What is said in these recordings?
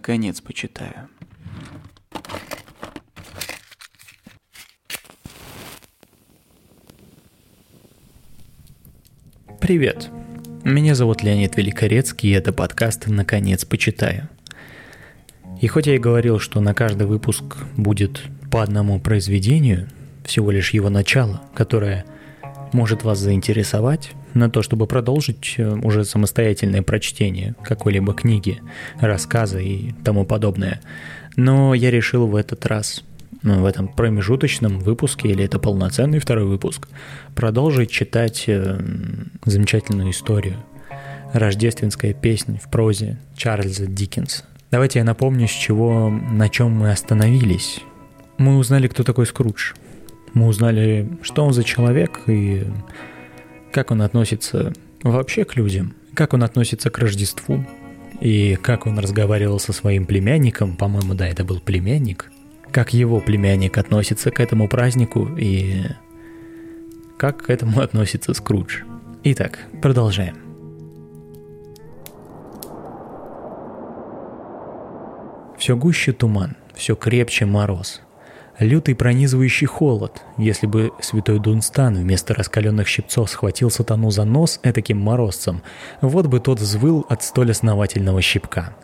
наконец почитаю. Привет. Меня зовут Леонид Великорецкий, и это подкаст «Наконец почитаю». И хоть я и говорил, что на каждый выпуск будет по одному произведению, всего лишь его начало, которое может вас заинтересовать, на то, чтобы продолжить э, уже самостоятельное прочтение какой-либо книги, рассказа и тому подобное. Но я решил в этот раз, ну, в этом промежуточном выпуске, или это полноценный второй выпуск, продолжить читать э, замечательную историю. Рождественская песня в прозе Чарльза Диккенса. Давайте я напомню, с чего, на чем мы остановились. Мы узнали, кто такой Скрудж. Мы узнали, что он за человек и как он относится вообще к людям, как он относится к Рождеству, и как он разговаривал со своим племянником, по-моему, да, это был племянник, как его племянник относится к этому празднику и как к этому относится Скрудж. Итак, продолжаем. Все гуще туман, все крепче мороз. Лютый пронизывающий холод. Если бы святой Дунстан вместо раскаленных щипцов схватил сатану за нос этаким морозцем, вот бы тот взвыл от столь основательного щипка.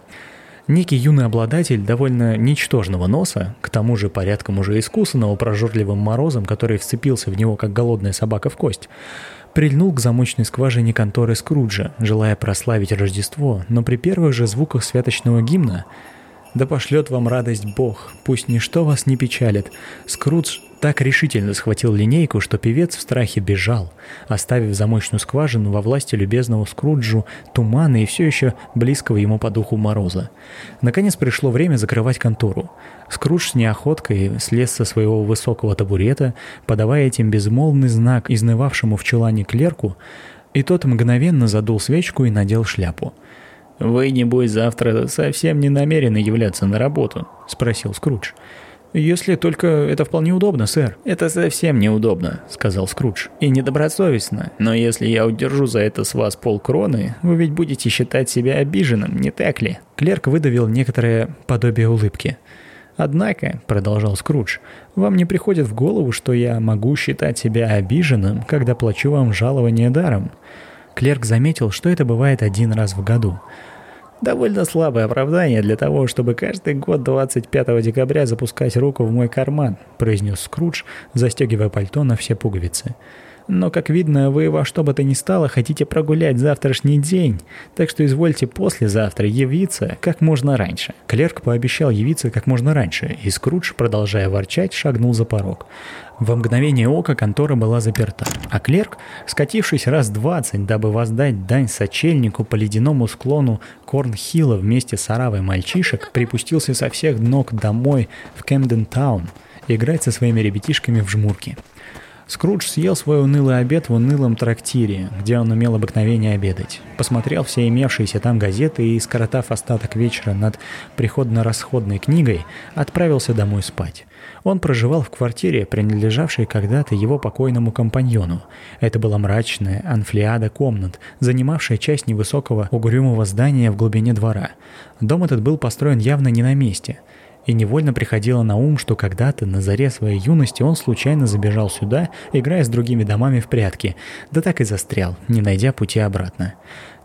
Некий юный обладатель довольно ничтожного носа, к тому же порядком уже искусанного прожорливым морозом, который вцепился в него как голодная собака в кость, прильнул к замочной скважине конторы Скруджа, желая прославить Рождество, но при первых же звуках святочного гимна – да пошлет вам радость Бог, пусть ничто вас не печалит. Скрудж так решительно схватил линейку, что певец в страхе бежал, оставив замочную скважину во власти любезного Скруджу тумана и все еще близкого ему по духу мороза. Наконец пришло время закрывать контору. Скрудж с неохоткой слез со своего высокого табурета, подавая этим безмолвный знак изнывавшему в чулане клерку, и тот мгновенно задул свечку и надел шляпу – «Вы, небось, завтра совсем не намерены являться на работу?» – спросил Скрудж. «Если только это вполне удобно, сэр». «Это совсем неудобно», – сказал Скрудж. «И недобросовестно. Но если я удержу за это с вас полкроны, вы ведь будете считать себя обиженным, не так ли?» Клерк выдавил некоторое подобие улыбки. «Однако», – продолжал Скрудж, – «вам не приходит в голову, что я могу считать себя обиженным, когда плачу вам жалование даром?» Клерк заметил, что это бывает один раз в году. Довольно слабое оправдание для того, чтобы каждый год 25 декабря запускать руку в мой карман, произнес Скрудж, застегивая пальто на все пуговицы. Но, как видно, вы во что бы то ни стало хотите прогулять завтрашний день, так что извольте послезавтра явиться как можно раньше». Клерк пообещал явиться как можно раньше, и Скрудж, продолжая ворчать, шагнул за порог. Во мгновение ока контора была заперта, а клерк, скатившись раз двадцать, дабы воздать дань сочельнику по ледяному склону Корнхилла вместе с оравой мальчишек, припустился со всех ног домой в Кэмден-таун играть со своими ребятишками в жмурки. Скрудж съел свой унылый обед в унылом трактире, где он имел обыкновение обедать. Посмотрел все имевшиеся там газеты и, скоротав остаток вечера над приходно-расходной книгой, отправился домой спать. Он проживал в квартире, принадлежавшей когда-то его покойному компаньону. Это была мрачная анфлиада комнат, занимавшая часть невысокого угрюмого здания в глубине двора. Дом этот был построен явно не на месте – и невольно приходило на ум, что когда-то на заре своей юности он случайно забежал сюда, играя с другими домами в прятки, да так и застрял, не найдя пути обратно.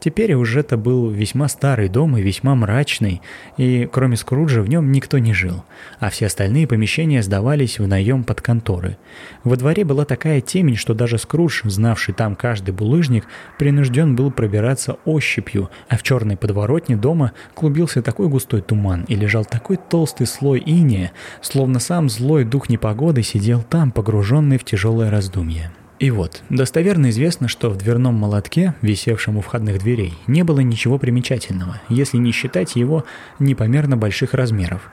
Теперь уже это был весьма старый дом и весьма мрачный, и кроме Скруджа в нем никто не жил, а все остальные помещения сдавались в наем под конторы. Во дворе была такая темень, что даже Скрудж, знавший там каждый булыжник, принужден был пробираться ощупью, а в черной подворотне дома клубился такой густой туман и лежал такой толстый слой иния, словно сам злой дух непогоды сидел там, погруженный в тяжелое раздумье. И вот, достоверно известно, что в дверном молотке, висевшем у входных дверей, не было ничего примечательного, если не считать его непомерно больших размеров.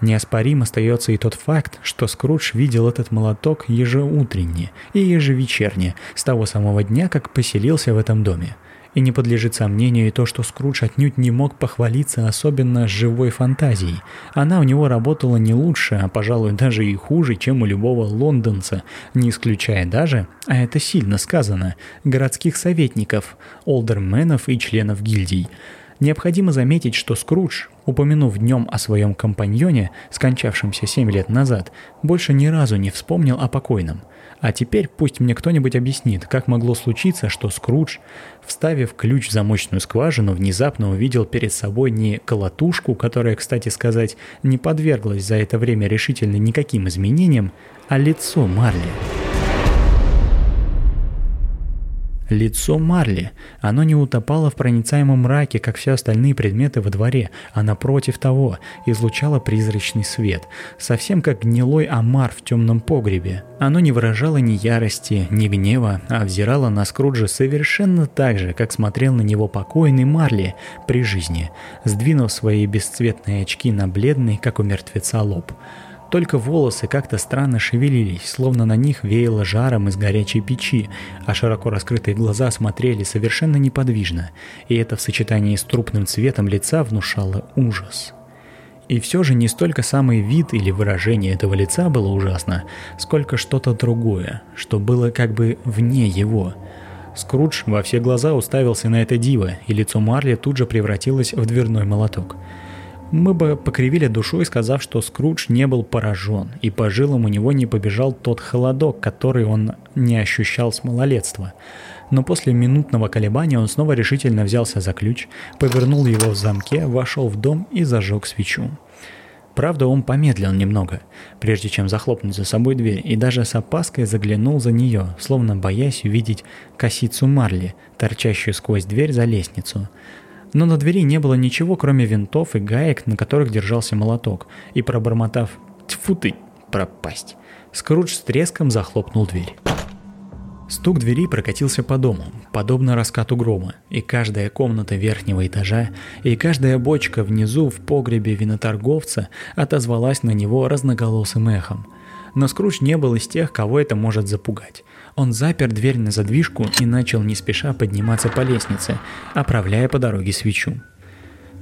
Неоспорим остается и тот факт, что Скрудж видел этот молоток ежеутренне и ежевечерне, с того самого дня, как поселился в этом доме – и не подлежит сомнению и то, что Скрудж отнюдь не мог похвалиться особенно живой фантазией. Она у него работала не лучше, а, пожалуй, даже и хуже, чем у любого лондонца, не исключая даже, а это сильно сказано, городских советников, олдерменов и членов гильдий. Необходимо заметить, что Скрудж, упомянув днем о своем компаньоне, скончавшемся семь лет назад, больше ни разу не вспомнил о покойном. А теперь пусть мне кто-нибудь объяснит, как могло случиться, что Скрудж, вставив ключ в замочную скважину, внезапно увидел перед собой не колотушку, которая, кстати сказать, не подверглась за это время решительно никаким изменениям, а лицо Марли. Лицо Марли. Оно не утопало в проницаемом мраке, как все остальные предметы во дворе, а напротив того, излучало призрачный свет, совсем как гнилой омар в темном погребе. Оно не выражало ни ярости, ни гнева, а взирало на Скруджа совершенно так же, как смотрел на него покойный Марли при жизни, сдвинув свои бесцветные очки на бледный, как у мертвеца, лоб. Только волосы как-то странно шевелились, словно на них веяло жаром из горячей печи, а широко раскрытые глаза смотрели совершенно неподвижно, и это в сочетании с трупным цветом лица внушало ужас. И все же не столько самый вид или выражение этого лица было ужасно, сколько что-то другое, что было как бы вне его. Скрудж во все глаза уставился на это диво, и лицо Марли тут же превратилось в дверной молоток – мы бы покривили душой, сказав, что Скрудж не был поражен, и по жилам у него не побежал тот холодок, который он не ощущал с малолетства. Но после минутного колебания он снова решительно взялся за ключ, повернул его в замке, вошел в дом и зажег свечу. Правда, он помедлил немного, прежде чем захлопнуть за собой дверь, и даже с опаской заглянул за нее, словно боясь увидеть косицу Марли, торчащую сквозь дверь за лестницу – но на двери не было ничего, кроме винтов и гаек, на которых держался молоток, и пробормотав «Тьфу ты, пропасть!», Скрудж с треском захлопнул дверь. Стук двери прокатился по дому, подобно раскату грома, и каждая комната верхнего этажа, и каждая бочка внизу в погребе виноторговца отозвалась на него разноголосым эхом. Но Скрудж не был из тех, кого это может запугать. Он запер дверь на задвижку и начал не спеша подниматься по лестнице, оправляя по дороге свечу.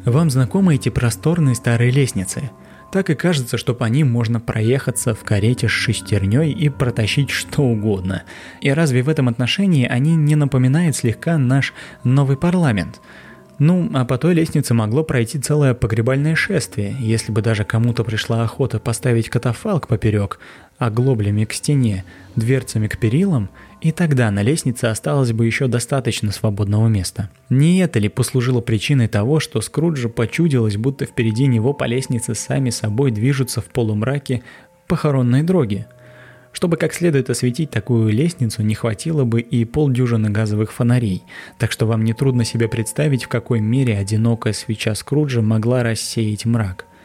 Вам знакомы эти просторные старые лестницы? Так и кажется, что по ним можно проехаться в карете с шестерней и протащить что угодно. И разве в этом отношении они не напоминают слегка наш новый парламент – ну, а по той лестнице могло пройти целое погребальное шествие, если бы даже кому-то пришла охота поставить катафалк поперек, оглоблями к стене, дверцами к перилам, и тогда на лестнице осталось бы еще достаточно свободного места. Не это ли послужило причиной того, что Скруджу почудилось, будто впереди него по лестнице сами собой движутся в полумраке похоронные дроги? Чтобы как следует осветить такую лестницу, не хватило бы и полдюжины газовых фонарей, так что вам нетрудно себе представить, в какой мере одинокая свеча Скруджа могла рассеять мрак –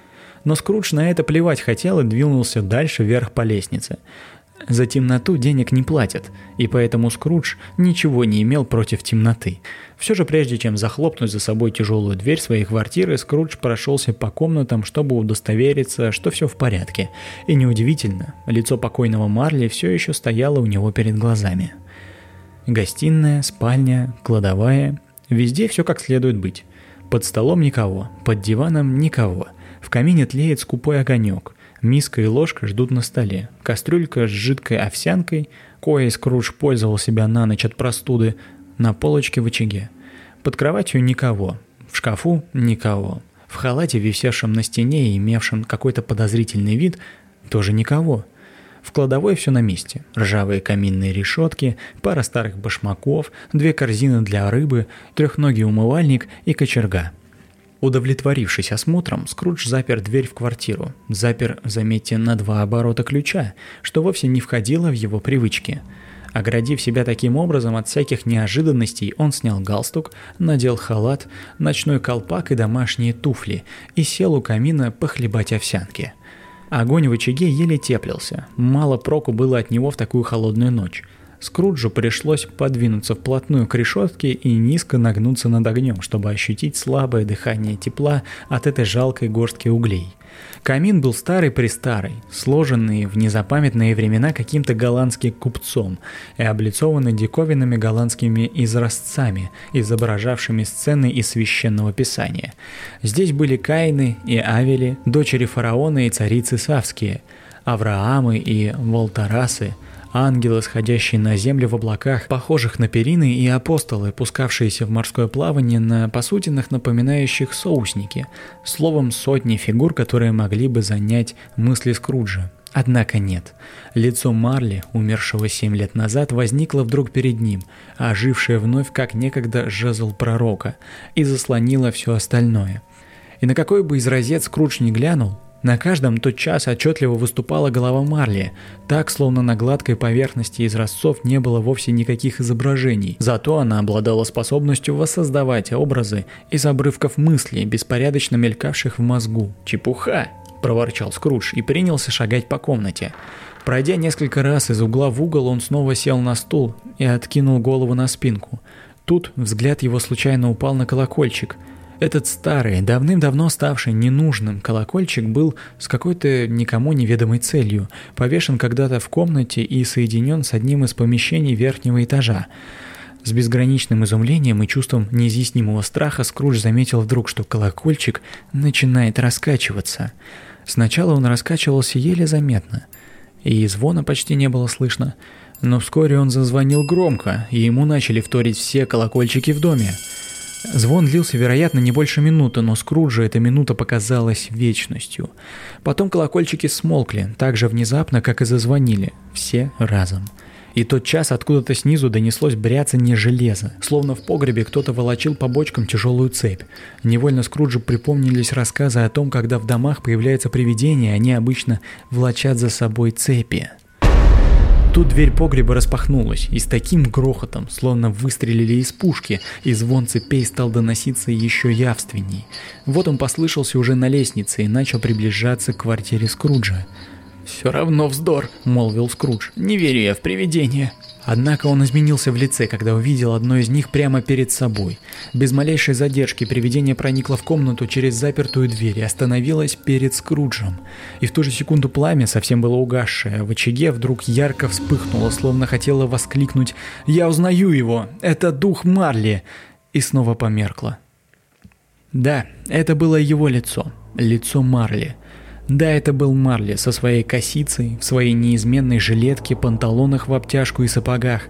но Скрудж на это плевать хотел и двинулся дальше вверх по лестнице. За темноту денег не платят, и поэтому Скрудж ничего не имел против темноты. Все же прежде чем захлопнуть за собой тяжелую дверь своей квартиры, Скрудж прошелся по комнатам, чтобы удостовериться, что все в порядке. И неудивительно, лицо покойного Марли все еще стояло у него перед глазами. Гостиная, спальня, кладовая – везде все как следует быть. Под столом никого, под диваном никого – в камине тлеет скупой огонек. Миска и ложка ждут на столе. Кастрюлька с жидкой овсянкой, коей Скрудж пользовал себя на ночь от простуды, на полочке в очаге. Под кроватью никого. В шкафу никого. В халате, висевшем на стене и имевшем какой-то подозрительный вид, тоже никого. В кладовой все на месте. Ржавые каминные решетки, пара старых башмаков, две корзины для рыбы, трехногий умывальник и кочерга – Удовлетворившись осмотром, Скрудж запер дверь в квартиру. Запер, заметьте, на два оборота ключа, что вовсе не входило в его привычки. Оградив себя таким образом от всяких неожиданностей, он снял галстук, надел халат, ночной колпак и домашние туфли и сел у камина похлебать овсянки. Огонь в очаге еле теплился, мало проку было от него в такую холодную ночь. Скруджу пришлось подвинуться вплотную к решетке и низко нагнуться над огнем, чтобы ощутить слабое дыхание тепла от этой жалкой горстки углей. Камин был старый-престарый, сложенный в незапамятные времена каким-то голландским купцом и облицованный диковинными голландскими изразцами, изображавшими сцены из священного писания. Здесь были Каины и Авели, дочери фараона и царицы Савские – Авраамы и Волтарасы, ангелы, сходящие на землю в облаках, похожих на перины, и апостолы, пускавшиеся в морское плавание на посудинах, напоминающих соусники, словом, сотни фигур, которые могли бы занять мысли Скруджа. Однако нет. Лицо Марли, умершего семь лет назад, возникло вдруг перед ним, ожившее вновь, как некогда жезл пророка, и заслонило все остальное. И на какой бы из розет Скрудж не глянул, на каждом тот час отчетливо выступала голова Марли, так, словно на гладкой поверхности из разцов не было вовсе никаких изображений. Зато она обладала способностью воссоздавать образы из обрывков мыслей, беспорядочно мелькавших в мозгу. «Чепуха!» – проворчал Скрудж и принялся шагать по комнате. Пройдя несколько раз из угла в угол, он снова сел на стул и откинул голову на спинку. Тут взгляд его случайно упал на колокольчик – этот старый, давным-давно ставший ненужным колокольчик был с какой-то никому неведомой целью, повешен когда-то в комнате и соединен с одним из помещений верхнего этажа. С безграничным изумлением и чувством неизъяснимого страха Скрудж заметил вдруг, что колокольчик начинает раскачиваться. Сначала он раскачивался еле заметно, и звона почти не было слышно, но вскоре он зазвонил громко, и ему начали вторить все колокольчики в доме. Звон длился, вероятно, не больше минуты, но Скруджу эта минута показалась вечностью. Потом колокольчики смолкли, так же внезапно, как и зазвонили, все разом. И тот час откуда-то снизу донеслось бряцанье железа, словно в погребе кто-то волочил по бочкам тяжелую цепь. Невольно Скруджу припомнились рассказы о том, когда в домах появляется привидение, они обычно влачат за собой цепи. Тут дверь погреба распахнулась, и с таким грохотом, словно выстрелили из пушки, и звон цепей стал доноситься еще явственней. Вот он послышался уже на лестнице и начал приближаться к квартире Скруджа. «Все равно вздор», — молвил Скрудж. «Не верю я в привидения». Однако он изменился в лице, когда увидел одно из них прямо перед собой. Без малейшей задержки привидение проникло в комнату через запертую дверь и остановилось перед Скруджем. И в ту же секунду пламя, совсем было угасшее, в очаге вдруг ярко вспыхнуло, словно хотело воскликнуть «Я узнаю его! Это дух Марли!» и снова померкло. Да, это было его лицо, лицо Марли – да, это был Марли со своей косицей, в своей неизменной жилетке, панталонах в обтяжку и сапогах.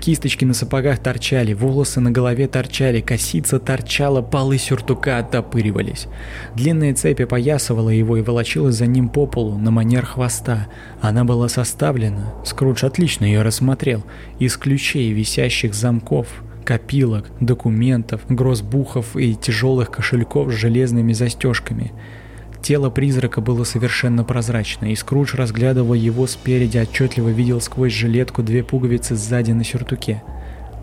Кисточки на сапогах торчали, волосы на голове торчали, косица торчала, полы сюртука оттопыривались. Длинная цепь опоясывала его и волочилась за ним по полу на манер хвоста. Она была составлена, Скрудж отлично ее рассмотрел, из ключей, висящих замков, копилок, документов, грозбухов и тяжелых кошельков с железными застежками – Тело призрака было совершенно прозрачно, и Скрудж, разглядывая его спереди, отчетливо видел сквозь жилетку две пуговицы сзади на сюртуке.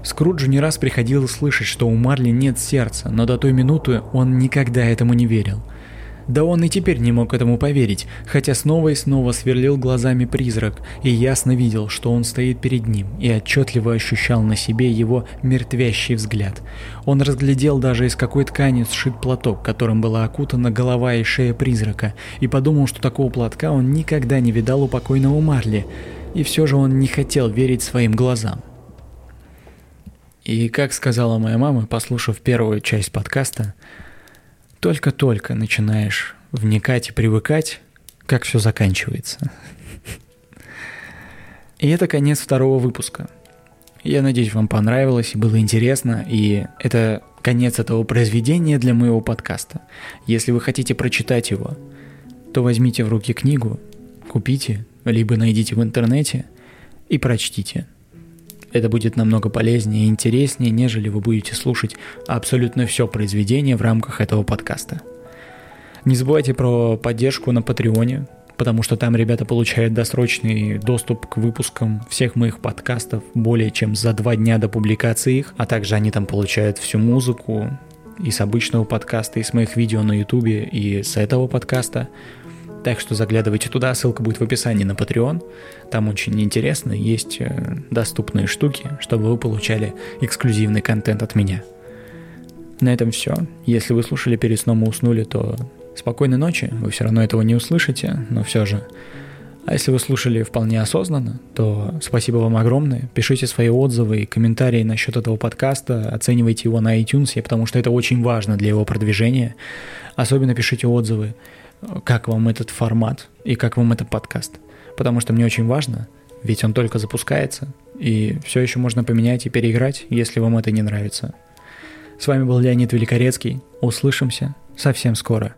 Скруджу не раз приходилось слышать, что у Марли нет сердца, но до той минуты он никогда этому не верил – да он и теперь не мог этому поверить, хотя снова и снова сверлил глазами призрак и ясно видел, что он стоит перед ним, и отчетливо ощущал на себе его мертвящий взгляд. Он разглядел даже из какой ткани сшит платок, которым была окутана голова и шея призрака, и подумал, что такого платка он никогда не видал у покойного Марли, и все же он не хотел верить своим глазам. И как сказала моя мама, послушав первую часть подкаста, только-только начинаешь вникать и привыкать, как все заканчивается. И это конец второго выпуска. Я надеюсь, вам понравилось и было интересно, и это конец этого произведения для моего подкаста. Если вы хотите прочитать его, то возьмите в руки книгу, купите, либо найдите в интернете и прочтите – это будет намного полезнее и интереснее, нежели вы будете слушать абсолютно все произведение в рамках этого подкаста. Не забывайте про поддержку на Патреоне, потому что там ребята получают досрочный доступ к выпускам всех моих подкастов более чем за два дня до публикации их, а также они там получают всю музыку и с обычного подкаста, и с моих видео на ютубе, и с этого подкаста. Так что заглядывайте туда, ссылка будет в описании на Patreon. Там очень интересно, есть э, доступные штуки, чтобы вы получали эксклюзивный контент от меня. На этом все. Если вы слушали перед сном и уснули, то спокойной ночи. Вы все равно этого не услышите, но все же. А если вы слушали вполне осознанно, то спасибо вам огромное. Пишите свои отзывы и комментарии насчет этого подкаста, оценивайте его на iTunes, потому что это очень важно для его продвижения. Особенно пишите отзывы как вам этот формат и как вам этот подкаст. Потому что мне очень важно, ведь он только запускается, и все еще можно поменять и переиграть, если вам это не нравится. С вами был Леонид Великорецкий. Услышимся совсем скоро.